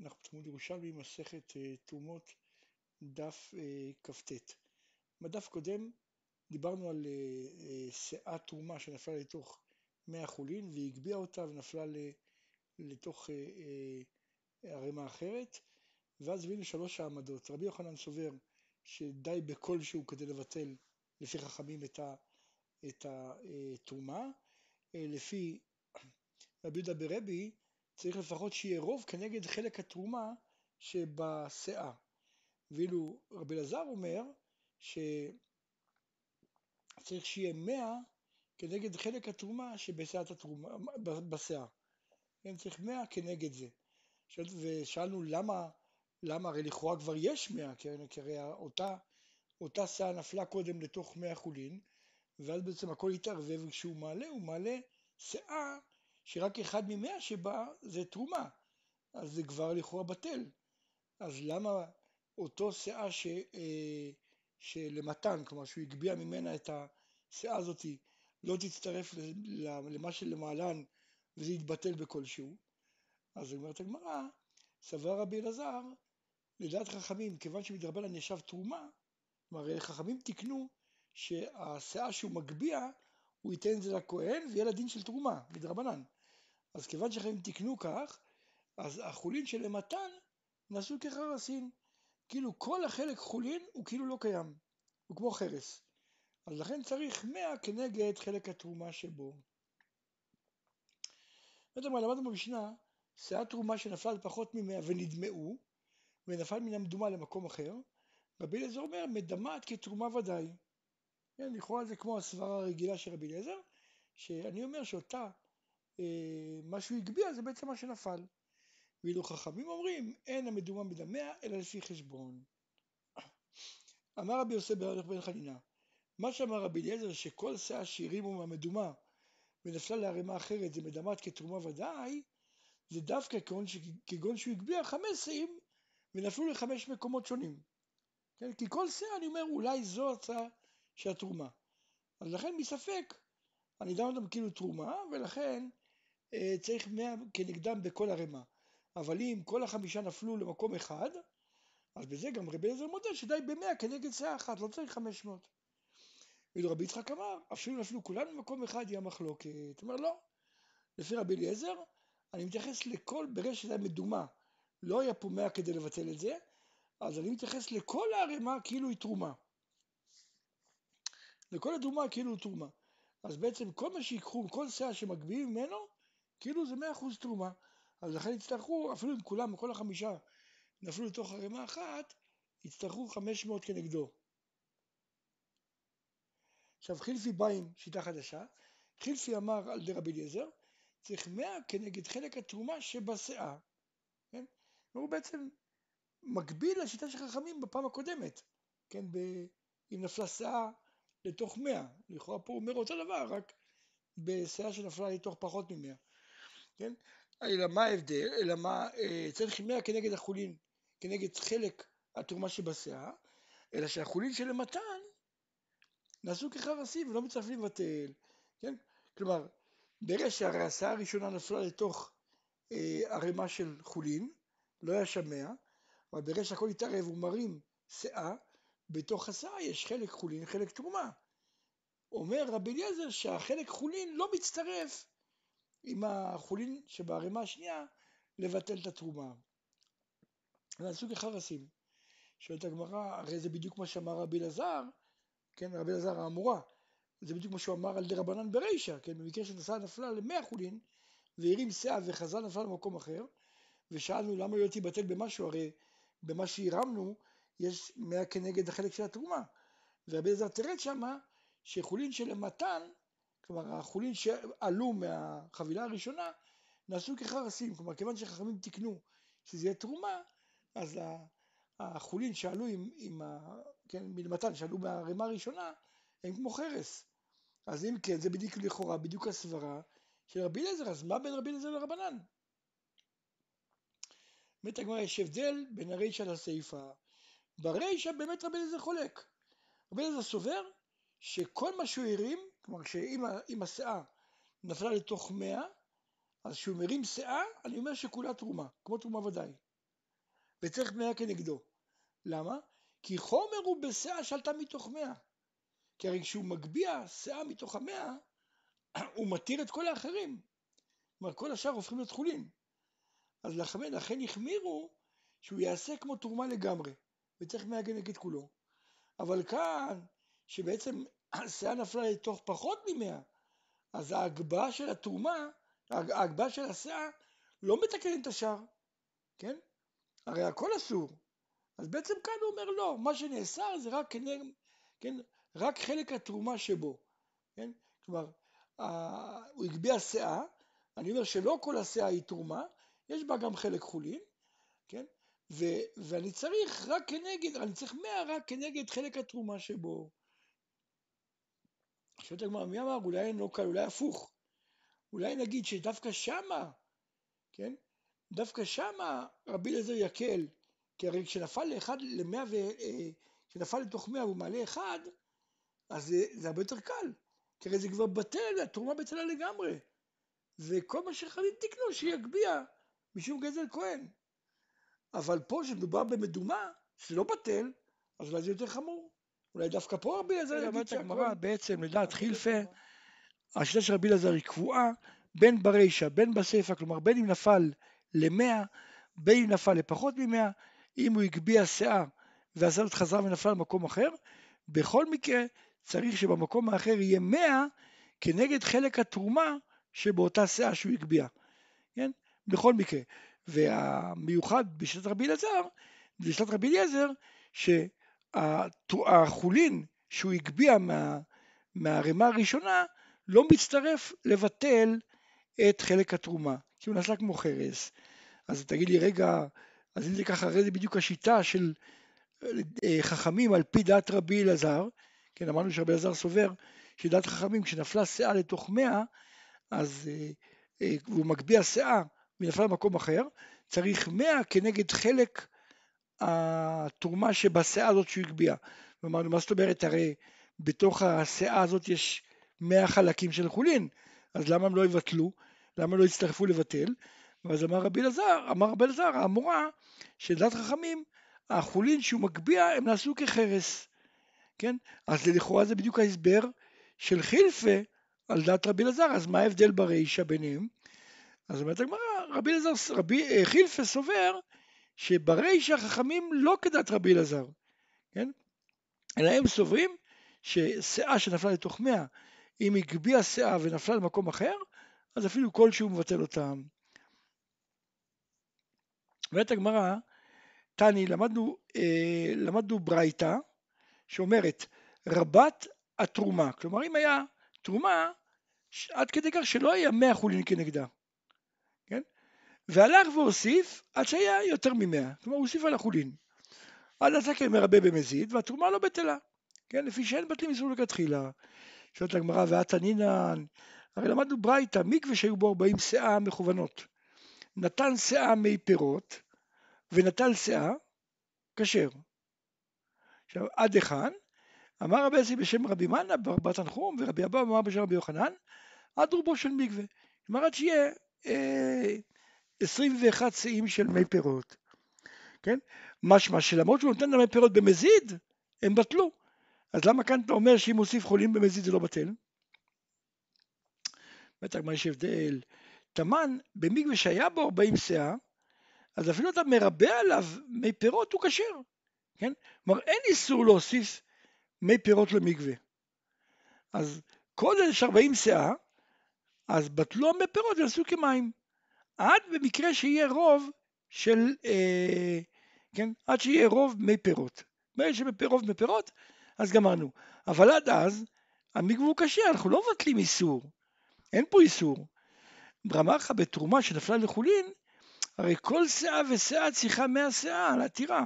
אנחנו בתמוד ירושלמי, מסכת אה, תרומות, דף אה, כ"ט. בדף קודם דיברנו על שאה אה, תרומה שנפלה לתוך מאה חולין והיא אותה ונפלה לתוך ערימה אחרת, ואז הבינו שלוש העמדות. רבי יוחנן סובר שדי בכלשהו כדי לבטל לפי חכמים את התרומה, לפי רבי יהודה ברבי צריך לפחות שיהיה רוב כנגד חלק התרומה שבשאה. ואילו רבי אלעזר אומר שצריך שיהיה מאה כנגד חלק התרומה שבשאת התרומה, בשאה. כן, צריך מאה כנגד זה. ושאלנו למה, למה הרי לכאורה כבר יש מאה, כן, כי הרי אותה, אותה שאה נפלה קודם לתוך מאה חולין, ואז בעצם הכל התערבב, וכשהוא מעלה, הוא מעלה שאה שרק אחד ממאה שבה זה תרומה, אז זה כבר לכאורה בטל. אז למה אותו שאה ש, אה, שלמתן, כלומר שהוא הגביה ממנה את השאה הזאת, לא תצטרף למה שלמעלן וזה יתבטל בכלשהו? אז אומרת הגמרא, סבר רבי אלעזר, לדעת חכמים, כיוון שמדרבנן ישב תרומה, כלומר חכמים תיקנו שהשאה שהוא מגביה, הוא ייתן את זה לכהן ויהיה לדין של תרומה, מדרבנן. אז כיוון שחיים תיקנו כך, אז החולין של המתן נעשו כחרסין. כאילו כל החלק חולין הוא כאילו לא קיים, הוא כמו חרס. אז לכן צריך מאה כנגד חלק התרומה שבו. אומרת, למדנו במשנה, שאת תרומה שנפלה על פחות ממאה ונדמעו, ונפל מן המדומה למקום אחר, רבי אליעזר אומר, מדמת כתרומה ודאי. כן, לכאורה זה כמו הסברה הרגילה של רבי אליעזר, שאני אומר שאותה מה שהוא הגביה זה בעצם מה שנפל. ואילו חכמים אומרים אין המדומה מדמע אלא לפי חשבון. אמר רבי יוסף בהלך בן חנינה מה שאמר רבי אליעזר שכל שאה שהרימו מהמדומה ונפלה לערימה אחרת זה מדמת כתרומה ודאי זה דווקא כגון שהוא הגביה חמש שאים ונפלו לחמש מקומות שונים. כן? כי כל שאה אני אומר אולי זו הצעה של התרומה. אז לכן מספק אני דן אותם כאילו תרומה ולכן אה, צריך מאה כנגדם בכל ערימה. אבל אם כל החמישה נפלו למקום אחד, אז בזה גם רבי אליעזר מודה שדי במאה כנגד שאה אחת, לא צריך חמש מאות. ואילו רבי יצחק אמר, אפילו נפלו כולם במקום אחד יהיה מחלוקת. הוא אומר לא, לפי רבי אליעזר, אני מתייחס לכל, ברגע שזה היה מדומה, לא היה פה מאה כדי לבטל את זה, אז אני מתייחס לכל הערימה כאילו היא תרומה. לכל הדומה כאילו היא תרומה. אז בעצם כל מה שיקחו, כל שאה שמגביהים ממנו, כאילו זה מאה אחוז תרומה. אז לכן יצטרכו, אפילו אם כולם, כל החמישה נפלו לתוך ערימה אחת, יצטרכו חמש מאות כנגדו. עכשיו חילפי בא עם שיטה חדשה, חילפי אמר על די רבי אליעזר, צריך מאה כנגד חלק התרומה שבשאה, כן? והוא בעצם מקביל לשיטה של חכמים בפעם הקודמת, כן? ב... אם נפלה שאה לתוך מאה, לכאורה פה הוא אומר אותו דבר, רק בשאה שנפלה לתוך פחות ממאה. כן? אלא מה ההבדל? אלא מה, אה, צריך מאה כנגד החולין, כנגד חלק התרומה שבשיער, אלא שהחולין של המתן נעשו כחרסים ולא מצטרפים לבטל, כן? כלומר, ברגע שהרי הראשונה נפלה לתוך אה, ערימה של חולין, לא היה שם מאה, אבל ברגע שהכל התערב הוא מרים שאה, בתוך השאה יש חלק חולין, חלק תרומה. אומר רבי אליעזר שהחלק חולין לא מצטרף עם החולין שבערימה השנייה לבטל את התרומה. זה סוג החרסים. שואלת הגמרא, הרי זה בדיוק מה שאמר רבי אלעזר, כן, רבי אלעזר האמורה, זה בדיוק מה שהוא אמר על דה רבנן ברישא, כן, במקרה שנסעה נפלה למאה חולין, והרים שאה וחזר נפלה למקום אחר, ושאלנו למה לא תיבטל במשהו, הרי במה שהרמנו יש מאה כנגד החלק של התרומה. ורבי אלעזר תרד שמה שחולין של מתן כלומר החולין שעלו מהחבילה הראשונה נעשו כחרסים, כלומר כיוון שחכמים תיקנו שזה יהיה תרומה, אז החולין שעלו עם, עם ה... כן, מלמתן, שעלו מהרימה הראשונה, הם כמו חרס. אז אם כן, זה בדיוק לכאורה, בדיוק הסברה של רבי אליעזר, אז מה בין רבי אליעזר לרבנן? באמת הגמרא יש הבדל בין הרישא לסיפא. ברישא באמת רבי אליעזר חולק. רבי אליעזר סובר שכל מה שהוא הרים, כלומר שאם השאה נפלה לתוך מאה, אז כשהוא מרים שאה, אני אומר שכולה תרומה, כמו תרומה ודאי. וצריך מאה כנגדו. למה? כי חומר הוא בשאה שעלתה מתוך מאה. כי הרי כשהוא מגביה שאה מתוך המאה, הוא מתיר את כל האחרים. כלומר, כל השאר הופכים להיות חולין. אז לכן, לכן החמירו שהוא יעשה כמו תרומה לגמרי, וצריך מאה כנגד כולו. אבל כאן, שבעצם השאה נפלה לתוך פחות ממאה, אז ההגבהה של התרומה, ההגבהה של השאה, לא מתקנת את השאר, כן? הרי הכל אסור. אז בעצם כאן הוא אומר לא, מה שנאסר זה רק, כן, רק חלק התרומה שבו, כן? כלומר, הוא הגביה שאה, אני אומר שלא כל השאה היא תרומה, יש בה גם חלק חולין, כן? ו, ואני צריך רק כנגד, אני צריך מאה רק כנגד חלק התרומה שבו. שואלת הגמרא, מי אמר? אולי אין לא קל, אולי הפוך. אולי נגיד שדווקא שמה, כן? דווקא שמה רבי אליעזר יקל, כי הרי כשנפל לאחד למאה ו... אה, כשנפל לתוך מאה והוא מעלה אחד, אז זה, זה הרבה יותר קל. כי הרי זה כבר בטל, התרומה בטלה לגמרי. וכל מה שחייבים תקנו שיגביה משום גזל כהן. אבל פה שמדובר במדומה, שזה לא בטל, אז אולי זה יותר חמור. אולי דווקא פה רבי אליעזר יגיד שהגמרא בעצם לדעת חילפה, השיטה של רבי אליעזר היא קבועה בין ברישא בין בסיפא, כלומר בין אם נפל למאה, בין אם נפל לפחות ממאה, אם הוא הגביה ועשה את חזרה ונפל למקום אחר, בכל מקרה צריך שבמקום האחר יהיה מאה כנגד חלק התרומה שבאותה שאה שהוא הגביה, כן? בכל מקרה. והמיוחד בשיטת רבי אליעזר, בשיטת רבי אליעזר, שהחולין שהוא הגביה מה, מהערימה הראשונה לא מצטרף לבטל את חלק התרומה, כי הוא נעשה כמו חרס. אז תגיד לי רגע, אז אם זה ככה, הרי זה בדיוק השיטה של אה, חכמים על פי דעת רבי אלעזר, כן, אמרנו שרבי אלעזר סובר שדעת חכמים כשנפלה שאה לתוך מאה, אז אה, אה, הוא מגביה שאה ונפלה למקום אחר, צריך מאה כנגד חלק התרומה שבשאה הזאת שהוא הגביה. אמרנו, מה זאת אומרת, הרי בתוך השאה הזאת יש מאה חלקים של חולין, אז למה הם לא יבטלו? למה לא יצטרפו לבטל? ואז אמר רבי אלעזר, אמר רבי אלעזר, האמורה, שלדעת חכמים, החולין שהוא מגביה הם נעשו כחרס, כן? אז לכאורה זה בדיוק ההסבר של חילפה על דעת רבי אלעזר, אז מה ההבדל ברישא ביניהם? אז אומרת הגמרא, רבי אלעזר, רבי אה, חילפה סובר שברישא חכמים לא כדת רבי אלעזר, כן? אלא הם סוברים ששאה שנפלה לתוך מאה, אם הגביה שאה ונפלה למקום אחר, אז אפילו כלשהו מבטל אותם. אומרת הגמרא, תני, למדנו, אה, למדנו ברייתא שאומרת רבת התרומה, כלומר אם היה תרומה עד כדי כך שלא היה מאה חולין כנגדה? והלך והוסיף עד שהיה יותר ממאה, כלומר הוא הוסיף על החולין. עד עשה כמרבה במזיד והתרומה לא בטלה, כן? לפי שאין בטלים איסור לכתחילה. שואלת הגמרא ועתנינן, הרי למדנו ברייתא, מקווה שהיו בו ארבעים שאה מכוונות. נתן שאה מי פירות ונטל שאה, כשר. עכשיו, עד היכן? אמר רבי יוסי בשם רבי מנה בר תנחום ורבי אבא אמר בשם רבי יוחנן, עד רובו של מקווה. כלומר, עד שיהיה אה, 21 שאים של מי פירות. כן? משמע שלמרות שהוא נותן למי פירות במזיד, הם בטלו. אז למה כאן אתה אומר שאם מוסיף חולים במזיד זה לא בטל? בטח מה יש הבדל? תמן במקווה שהיה בו 40 שאה, אז אפילו אתה מרבה עליו מי פירות הוא כשר, כן? כלומר אין איסור להוסיף מי פירות למקווה. אז כל יש 40 שאה, אז בטלו מי פירות ונעשו כמים. עד במקרה שיהיה רוב של, אה, כן? עד שיהיה רוב מי פירות. ברגע רוב מי פירות, אז גמרנו. אבל עד אז, המקווה הוא כשר, אנחנו לא מבטלים איסור. אין פה איסור. לך בתרומה שנפלה לחולין, הרי כל שאה ושאה צריכה מאה שאה על עתירה.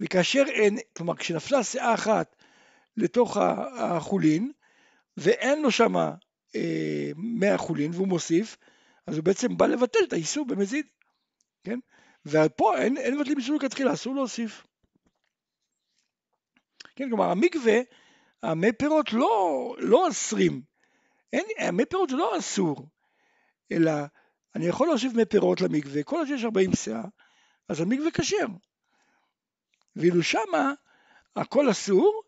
וכאשר אין, כלומר כשנפלה שאה אחת לתוך החולין, ואין לו שם אה, מאה חולין והוא מוסיף, אז הוא בעצם בא לבטל את האיסור במזיד, כן? ופה אין, אין מבטלים איסור לכתחילה, אסור להוסיף. כן, כלומר המקווה, המי פירות לא, לא אסרים, אין, המי פירות זה לא אסור, אלא אני יכול להוסיף מי פירות למקווה, כל עוד שיש 40 שאה, אז המקווה כשר. ואילו שמה הכל אסור,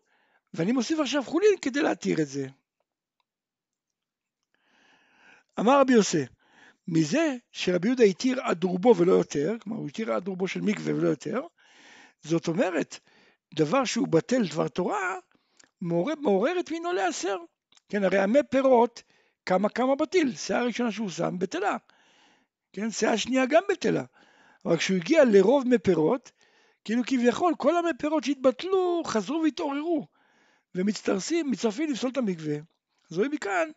ואני מוסיף עכשיו חולין כדי להתיר את זה. אמר רבי יוסי, מזה שרבי יהודה התיר עד רובו ולא יותר, כלומר הוא התיר עד רובו של מקווה ולא יותר, זאת אומרת, דבר שהוא בטל דבר תורה, מעורר, מעורר את מינו להסר. כן, הרי המי פירות, כמה כמה בטיל, שאה ראשונה שהוא שם בטלה. כן, שאה שנייה גם בטלה. אבל כשהוא הגיע לרוב מי פירות, כאילו כביכול כל המי פירות שהתבטלו חזרו והתעוררו ומצטרפים, מצטרפים לפסול את המקווה. אז רואים מכאן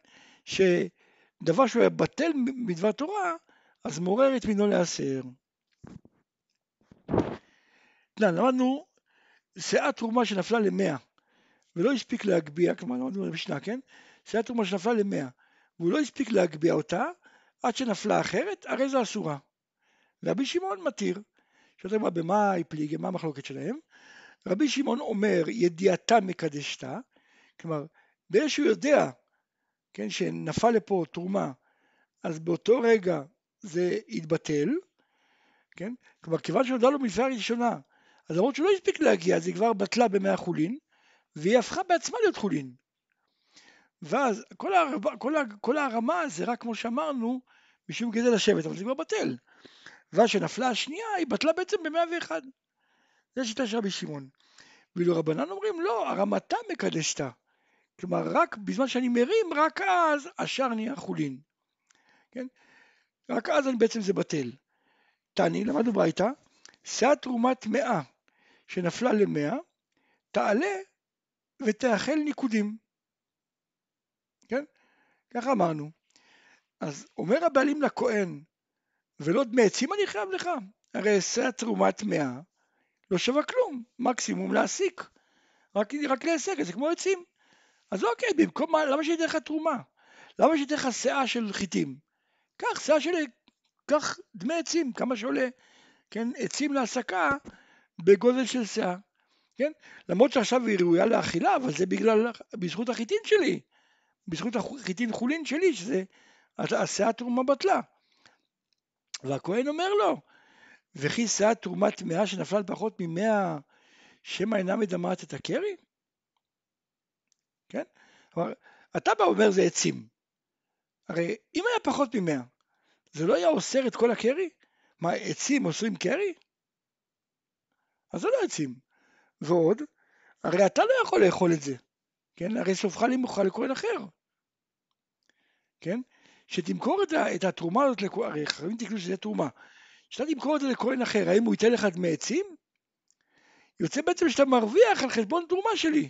שדבר שהוא היה בטל מדבר תורה, אז מעורר את מינו להסר. למדנו שאה תרומה שנפלה למאה ולא הספיק להגביה, כלומר למדנו במשנה, כן? שאה תרומה שנפלה למאה והוא לא הספיק להגביה אותה עד שנפלה אחרת, הרי זו אסורה. רבי שמעון מתיר. שאתה אומר במה היא פליגה, מה המחלוקת שלהם? רבי שמעון אומר ידיעתה מקדשתה, כלומר ברגע שהוא יודע, כן, שנפל לפה תרומה, אז באותו רגע זה יתבטל, כן? כלומר כיוון שנודע לו מלפני הראשונה, אז למרות שהוא לא הספיק להגיע, אז היא כבר בטלה במאה חולין, והיא הפכה בעצמה להיות חולין. ואז כל, הרמה, כל, כל הרמה זה רק כמו שאמרנו, משום כדי לשבת, אבל זה כבר בטל. ואז שנפלה השנייה, היא בטלה בעצם במאה ואחד. זה שיטה של רבי שמעון. ואילו רבנן אומרים, לא, הרמתה מקדשתה. כלומר, רק בזמן שאני מרים, רק אז השאר נהיה חולין. כן? רק אז אני בעצם זה בטל. תני, למדנו ברייתא, שאת תרומת מאה שנפלה למאה, תעלה ותאכל ניקודים. כן? ככה אמרנו. אז אומר הבעלים לכהן, ולא דמי עצים אני חייב לך? הרי עשה תרומת מאה לא שווה כלום, מקסימום להסיק. רק, רק להיסק, זה כמו עצים. אז אוקיי, במקום מה, למה שייתן לך תרומה? למה שייתן לך שאה של חיטים? קח שאה של, קח דמי עצים, כמה שעולה, כן, עצים להסקה בגודל של שאה, כן? למרות שעכשיו היא ראויה לאכילה, אבל זה בגלל, בזכות החיטין שלי, בזכות החיטין חולין שלי, שזה, השאה תרומה בטלה. והכהן אומר לו, וכי שאת תרומת טמאה שנפלה פחות ממאה, שמא אינה מדמעת את הקרי? כן? כלומר, אתה בא ואומר זה עצים. הרי אם היה פחות ממאה, זה לא היה אוסר את כל הקרי? מה, עצים אוסרים קרי? אז זה לא עצים. ועוד, הרי אתה לא יכול לאכול את זה, כן? הרי סופך לי מוכן לכהן אחר. כן? שתמכור את, את התרומה הזאת, לכהן, הרי חייבים תקנו שזה תרומה, שאתה תמכור את זה לכהן אחר, האם הוא ייתן לך דמי עצים? יוצא בעצם שאתה מרוויח על חשבון תרומה שלי.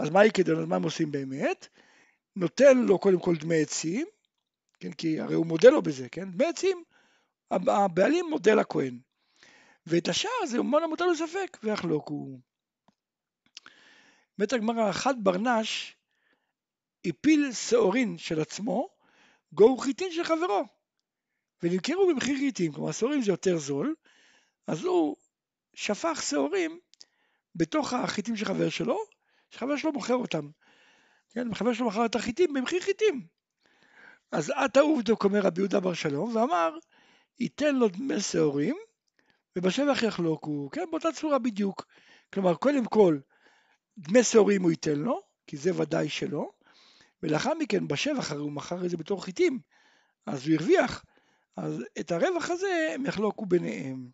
אז מה יקדון, אז מה הם עושים באמת? נותן לו קודם כל דמי עצים, כן, כי הרי הוא מודה לו בזה, כן? דמי עצים, הבעלים מודה לכהן. ואת השאר זה המותר לספק, ויחלוק הוא. אומרת הגמרא, אחד ברנש הפיל שעורין של עצמו, גוהו חיטין של חברו, ונמכרו במחיר חיטין, כלומר שעורים זה יותר זול, אז הוא שפך שעורים בתוך החיטים של חבר שלו, שחבר שלו מוכר אותם. כן, חבר שלו מכר את החיטים במחיר חיטים. אז עתה עובדוק אומר רבי יהודה בר שלום, ואמר, ייתן לו דמי שעורים, ובשבח יחלוקו, כן, באותה צורה בדיוק. כלומר, קודם כל, דמי שעורים הוא ייתן לו, כי זה ודאי שלא, ולאחר מכן בשבח הרי הוא מכר את זה בתור חיטים, אז הוא הרוויח, אז את הרווח הזה הם יחלוקו ביניהם.